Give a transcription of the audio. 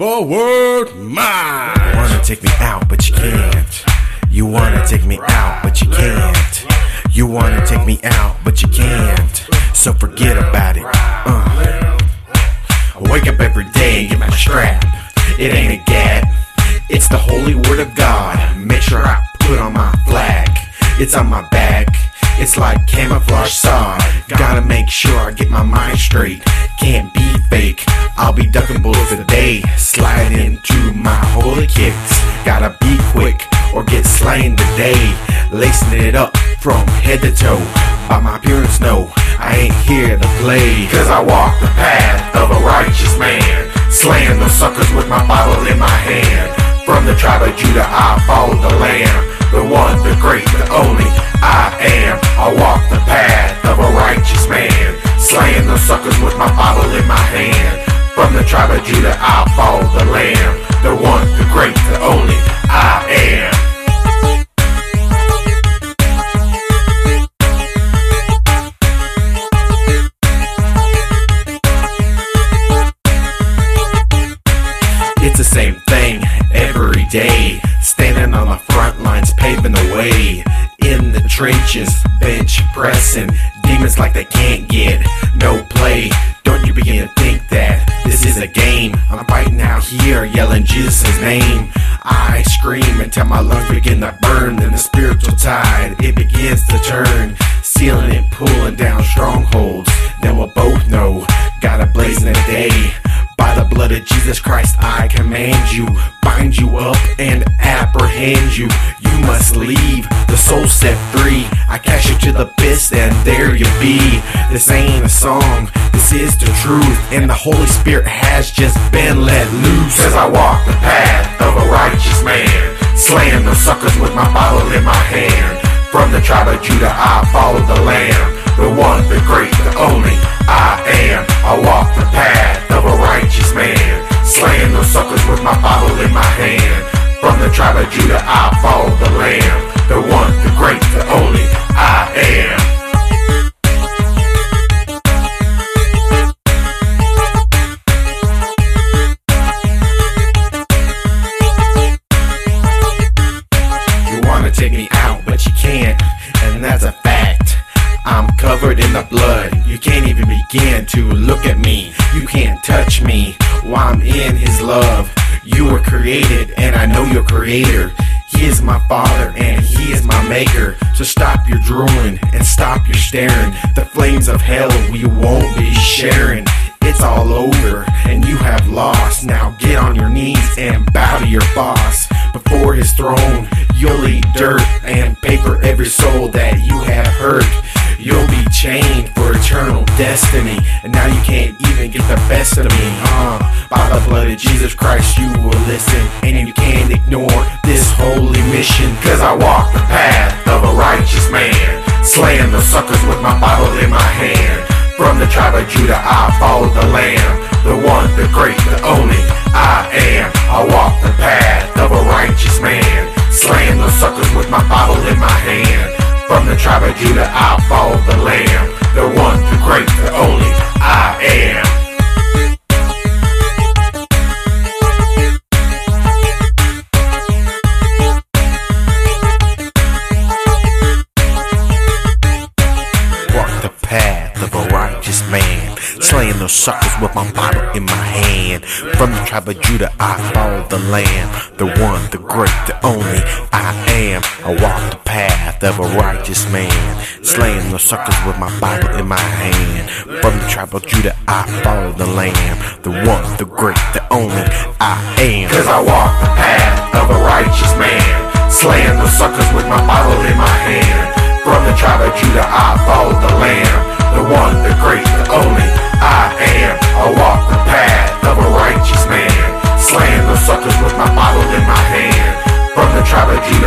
Forward mine. You wanna take me out, but you can't. You wanna take me out, but you can't. You wanna take me out, but you can't. So forget about it. Uh. I wake up every day and get my strap. It ain't a gat, it's the holy word of God. Make sure I put on my flag. It's on my back. It's like camouflage sod. Gotta make sure I get my mind straight. Can't be fake. I'll be ducking bullets today. Slide into my holy kicks. Gotta be quick or get slain today. Lacing it up from head to toe. By my appearance, no, I ain't here to play. Cause I walk the path of a righteous man. Slaying those suckers with my Bible in my hand. From the tribe of Judah, I follow the Lamb. The one, the great, the only I am. I walk the path of a righteous man. Slaying those suckers with my Bible in my hand. From the tribe of Judah, I follow the Lamb. The one, the great, the only I am. It's the same thing every day. Standing on the front lines, paving the way. In the trenches, bench pressing. Demons like they can't get no play. Don't you begin to think that this is a game? I'm fighting out here, yelling Jesus' name. I scream until my lungs begin to burn. Then the spiritual tide, it begins to turn. Sealing and pulling down strongholds. Then we'll both know, got a blazing day. By the blood of Jesus Christ, I command you, bind you up and apprehend you. You must leave, soul set free. I cast you to the abyss, and there you be. This ain't a song, this is the truth. And the Holy Spirit has just been let loose. As I walk the path of a righteous man, slaying those suckers with my Bible in my hand. From the tribe of Judah, I follow the Lamb. The one, the great, the only I am. I walk the path of a righteous man. Slaying those suckers with my Bible in my hand. From the tribe of Judah, I follow the Lamb. The one, the great, the only I am. You wanna take me out, but you can't, and that's a fact. I'm covered in the blood. You can't even begin to look at me. You can't touch me while I'm in His love. You were created, and I know your creator. He is my father, and He is my maker. So stop your drooling and stop your staring. The flames of hell we won't be sharing. It's all over, and you have lost. Now get on your knees and bow to your boss. Before his throne, you'll eat dirt and pay for every soul that you have hurt. You'll be chained for eternal destiny, and now you can't even get the best of me, huh? Blood of Jesus Christ, you will listen, and you can't ignore this holy mission. Cause I walk the path of a righteous man, slaying the suckers with my Bible in my hand. From the tribe of Judah, I follow the Lamb, the one, the great, the only I am. I walk the path of a righteous man, slaying the suckers with my Bible in my hand. From the tribe of Judah, I follow the Lamb, the one, the great, the only I am. Slaying those suckers with my Bible in my hand. From the tribe of Judah, I follow the Lamb, the one, the great, the only I am. I walk the path of a righteous man, slaying those suckers with my Bible in my hand. From the tribe of Judah, I follow the Lamb, the one, the great, the only I am. Cause I walk the path of a righteous man, slaying those suckers with my Bible in my hand. with my bottle in my hand. From the trap of G